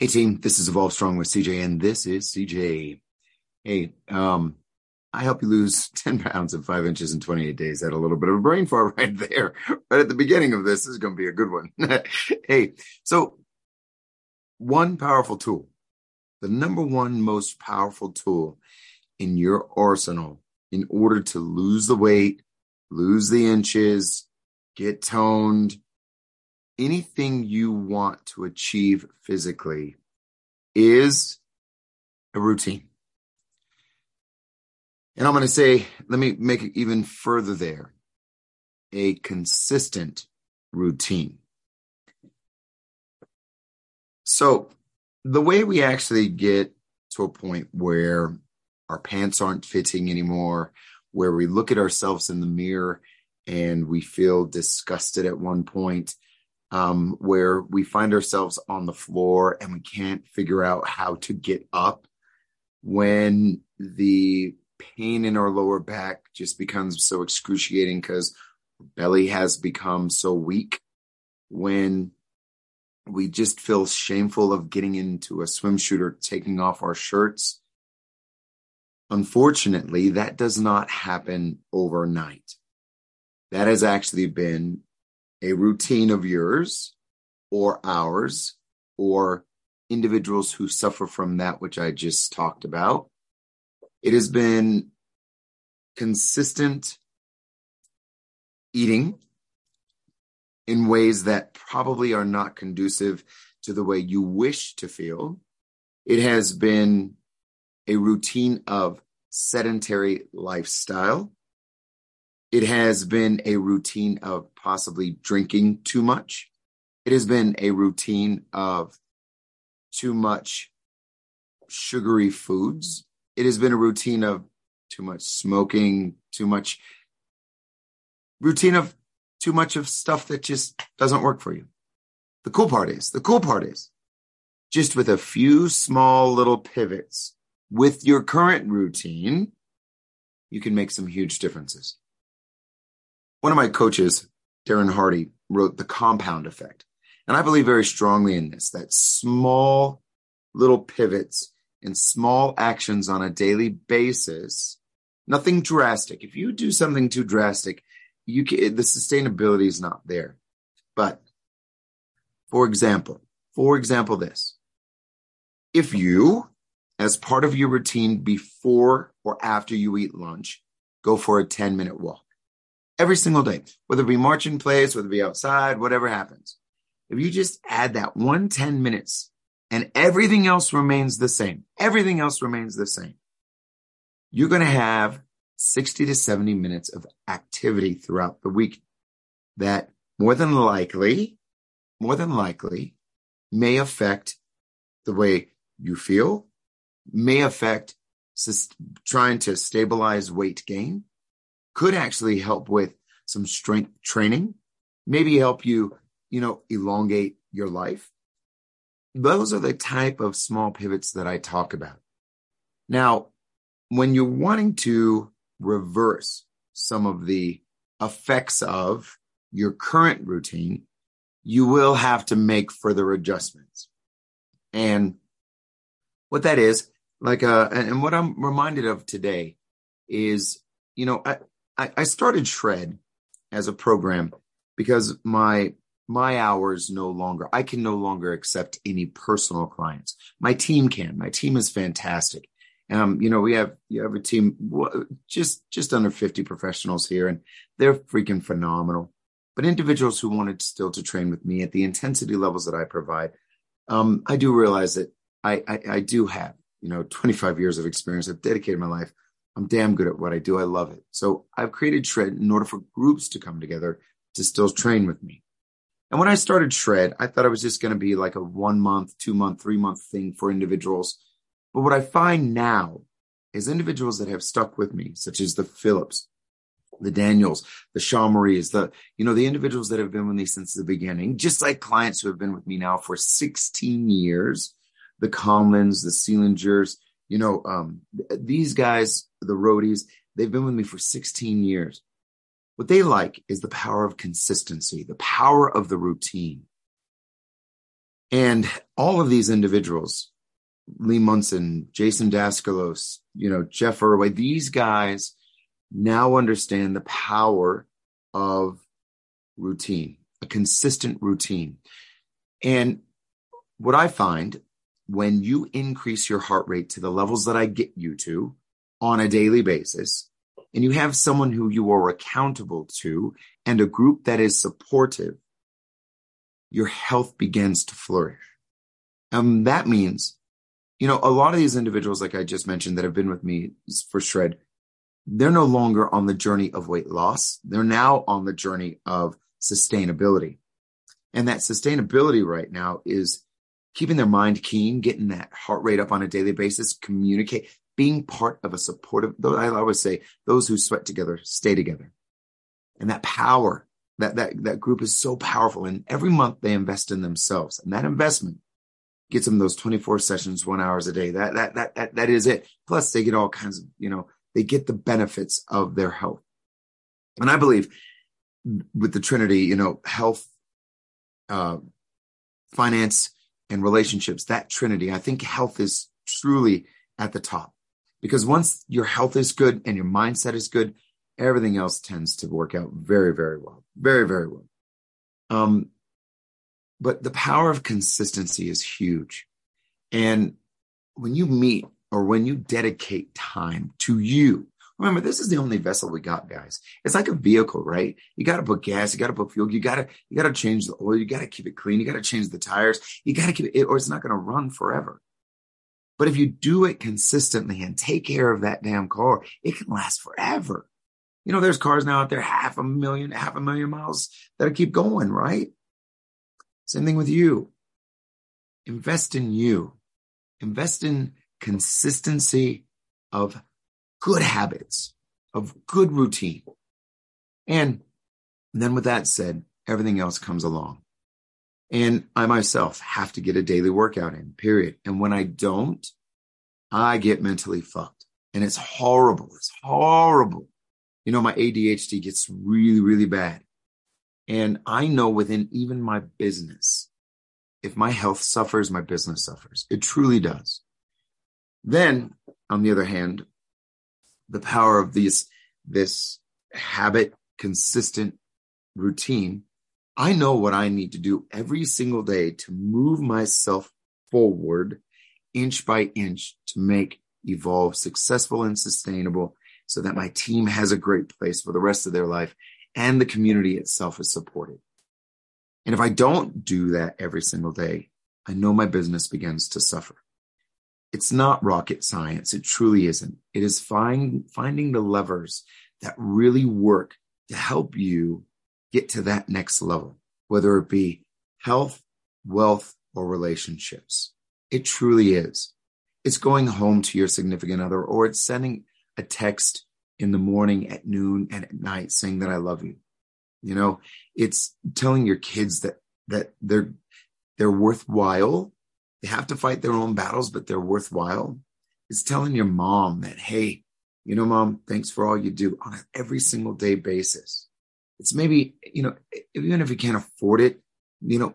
Hey team, this is Evolve Strong with CJ, and this is CJ. Hey, um, I help you lose 10 pounds and five inches in 28 days. Had a little bit of a brain fart right there, right at the beginning of this. This is going to be a good one. hey, so one powerful tool, the number one most powerful tool in your arsenal in order to lose the weight, lose the inches, get toned, anything you want to achieve physically is a routine. And I'm going to say, let me make it even further there a consistent routine. So, the way we actually get to a point where our pants aren't fitting anymore, where we look at ourselves in the mirror and we feel disgusted at one point, um, where we find ourselves on the floor and we can't figure out how to get up when the pain in our lower back just becomes so excruciating because belly has become so weak when we just feel shameful of getting into a swimsuit or taking off our shirts. Unfortunately, that does not happen overnight. That has actually been a routine of yours or ours or individuals who suffer from that which I just talked about. It has been consistent eating in ways that probably are not conducive to the way you wish to feel. It has been a routine of sedentary lifestyle. It has been a routine of possibly drinking too much. It has been a routine of too much sugary foods. It has been a routine of too much smoking, too much routine of too much of stuff that just doesn't work for you. The cool part is, the cool part is just with a few small little pivots with your current routine, you can make some huge differences. One of my coaches, Darren Hardy, wrote The Compound Effect. And I believe very strongly in this that small little pivots and small actions on a daily basis, nothing drastic. If you do something too drastic, you can, the sustainability is not there. But for example, for example, this if you, as part of your routine before or after you eat lunch, go for a 10 minute walk every single day, whether it be marching place, whether it be outside, whatever happens. If you just add that one 10 minutes and everything else remains the same, everything else remains the same, you're going to have 60 to 70 minutes of activity throughout the week that more than likely, more than likely may affect the way you feel, may affect trying to stabilize weight gain, could actually help with some strength training, maybe help you, you know, elongate your life. Those are the type of small pivots that I talk about. Now, when you're wanting to reverse some of the effects of your current routine, you will have to make further adjustments. And what that is, like, uh, and what I'm reminded of today is, you know, I, I, started Shred as a program because my my hours no longer I can no longer accept any personal clients. My team can. My team is fantastic. Um, you know, we have you have a team just just under 50 professionals here and they're freaking phenomenal. But individuals who wanted still to train with me at the intensity levels that I provide, um, I do realize that I, I, I do have, you know, 25 years of experience. I've dedicated my life I'm damn good at what I do. I love it. So I've created Shred in order for groups to come together to still train with me. And when I started Shred, I thought it was just going to be like a one month, two month, three month thing for individuals. But what I find now is individuals that have stuck with me, such as the Phillips, the Daniels, the Sean Maries, the, you know, the individuals that have been with me since the beginning, just like clients who have been with me now for 16 years, the Conlins, the Sealingers, you know, um, these guys, the roadies, they've been with me for 16 years. What they like is the power of consistency, the power of the routine. And all of these individuals, Lee Munson, Jason Daskalos, you know, Jeff Irway, these guys now understand the power of routine, a consistent routine. And what I find when you increase your heart rate to the levels that I get you to on a daily basis, and you have someone who you are accountable to and a group that is supportive, your health begins to flourish. And that means, you know, a lot of these individuals, like I just mentioned, that have been with me for Shred, they're no longer on the journey of weight loss. They're now on the journey of sustainability. And that sustainability right now is keeping their mind keen, getting that heart rate up on a daily basis, communicate, being part of a supportive, I always say, those who sweat together stay together. And that power, that, that, that group is so powerful. And every month they invest in themselves. And that investment gets them those 24 sessions, one hours a day. That, that, that, that, that is it. Plus they get all kinds of, you know, they get the benefits of their health. And I believe with the Trinity, you know, health, uh, finance, and relationships, that Trinity, I think health is truly at the top because once your health is good and your mindset is good, everything else tends to work out very, very well. Very, very well. Um, but the power of consistency is huge. And when you meet or when you dedicate time to you, remember, this is the only vessel we got, guys. It's like a vehicle, right? You got to put gas, you got to put fuel, you got to, you got to change the oil, you got to keep it clean, you got to change the tires, you got to keep it, or it's not going to run forever. But if you do it consistently and take care of that damn car, it can last forever. You know, there's cars now out there half a million, half a million miles that'll keep going, right? Same thing with you. Invest in you. Invest in consistency of good habits, of good routine. And then with that said, everything else comes along. And I myself have to get a daily workout in, period. And when I don't, I get mentally fucked. And it's horrible. It's horrible. You know, my ADHD gets really, really bad. And I know within even my business, if my health suffers, my business suffers. It truly does. Then, on the other hand, the power of these, this habit, consistent routine I know what I need to do every single day to move myself forward inch by inch to make evolve successful and sustainable so that my team has a great place for the rest of their life and the community itself is supported. And if I don't do that every single day, I know my business begins to suffer. It's not rocket science. It truly isn't. It is find, finding the levers that really work to help you get to that next level, whether it be health, wealth, or relationships. It truly is. It's going home to your significant other, or it's sending a text in the morning, at noon, and at night saying that I love you. You know, it's telling your kids that that they're they're worthwhile. They have to fight their own battles, but they're worthwhile. It's telling your mom that, hey, you know, mom, thanks for all you do on an every single day basis. It's maybe, you know, even if you can't afford it, you know,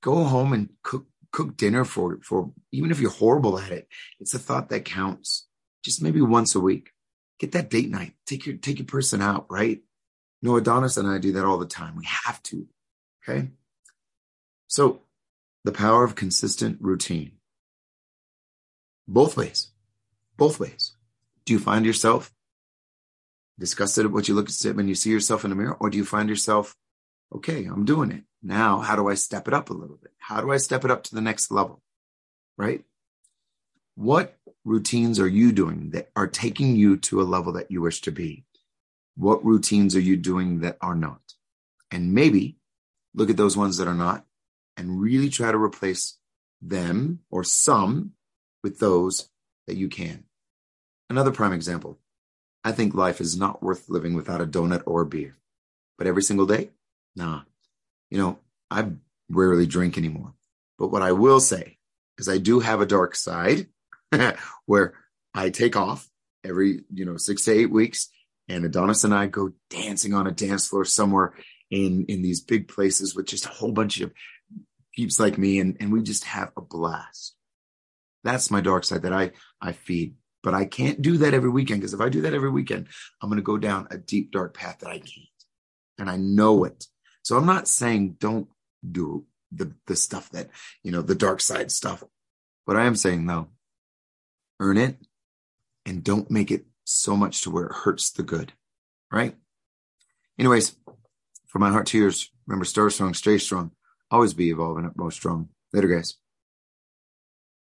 go home and cook cook dinner for for even if you're horrible at it. It's a thought that counts. Just maybe once a week. Get that date night. Take your take your person out, right? no, Adonis and I do that all the time. We have to. Okay. So the power of consistent routine. Both ways. Both ways. Do you find yourself disgusted at what you look at when you see yourself in the mirror? Or do you find yourself, okay, I'm doing it. Now, how do I step it up a little bit? How do I step it up to the next level? Right? What routines are you doing that are taking you to a level that you wish to be? What routines are you doing that are not? And maybe look at those ones that are not and really try to replace them or some with those that you can. Another prime example I think life is not worth living without a donut or a beer. But every single day? Nah. You know, I rarely drink anymore. But what I will say is I do have a dark side where I take off every, you know, six to eight weeks and Adonis and I go dancing on a dance floor somewhere in, in these big places with just a whole bunch of peeps like me and, and we just have a blast. That's my dark side that I, I feed. But I can't do that every weekend because if I do that every weekend, I'm going to go down a deep, dark path that I can't. And I know it. So I'm not saying don't do the, the stuff that, you know, the dark side stuff. But I am saying though, earn it and don't make it so much to where it hurts the good. Right? Anyways, from my heart to yours, remember, start strong, stay strong, always be evolving, at most strong. Later, guys.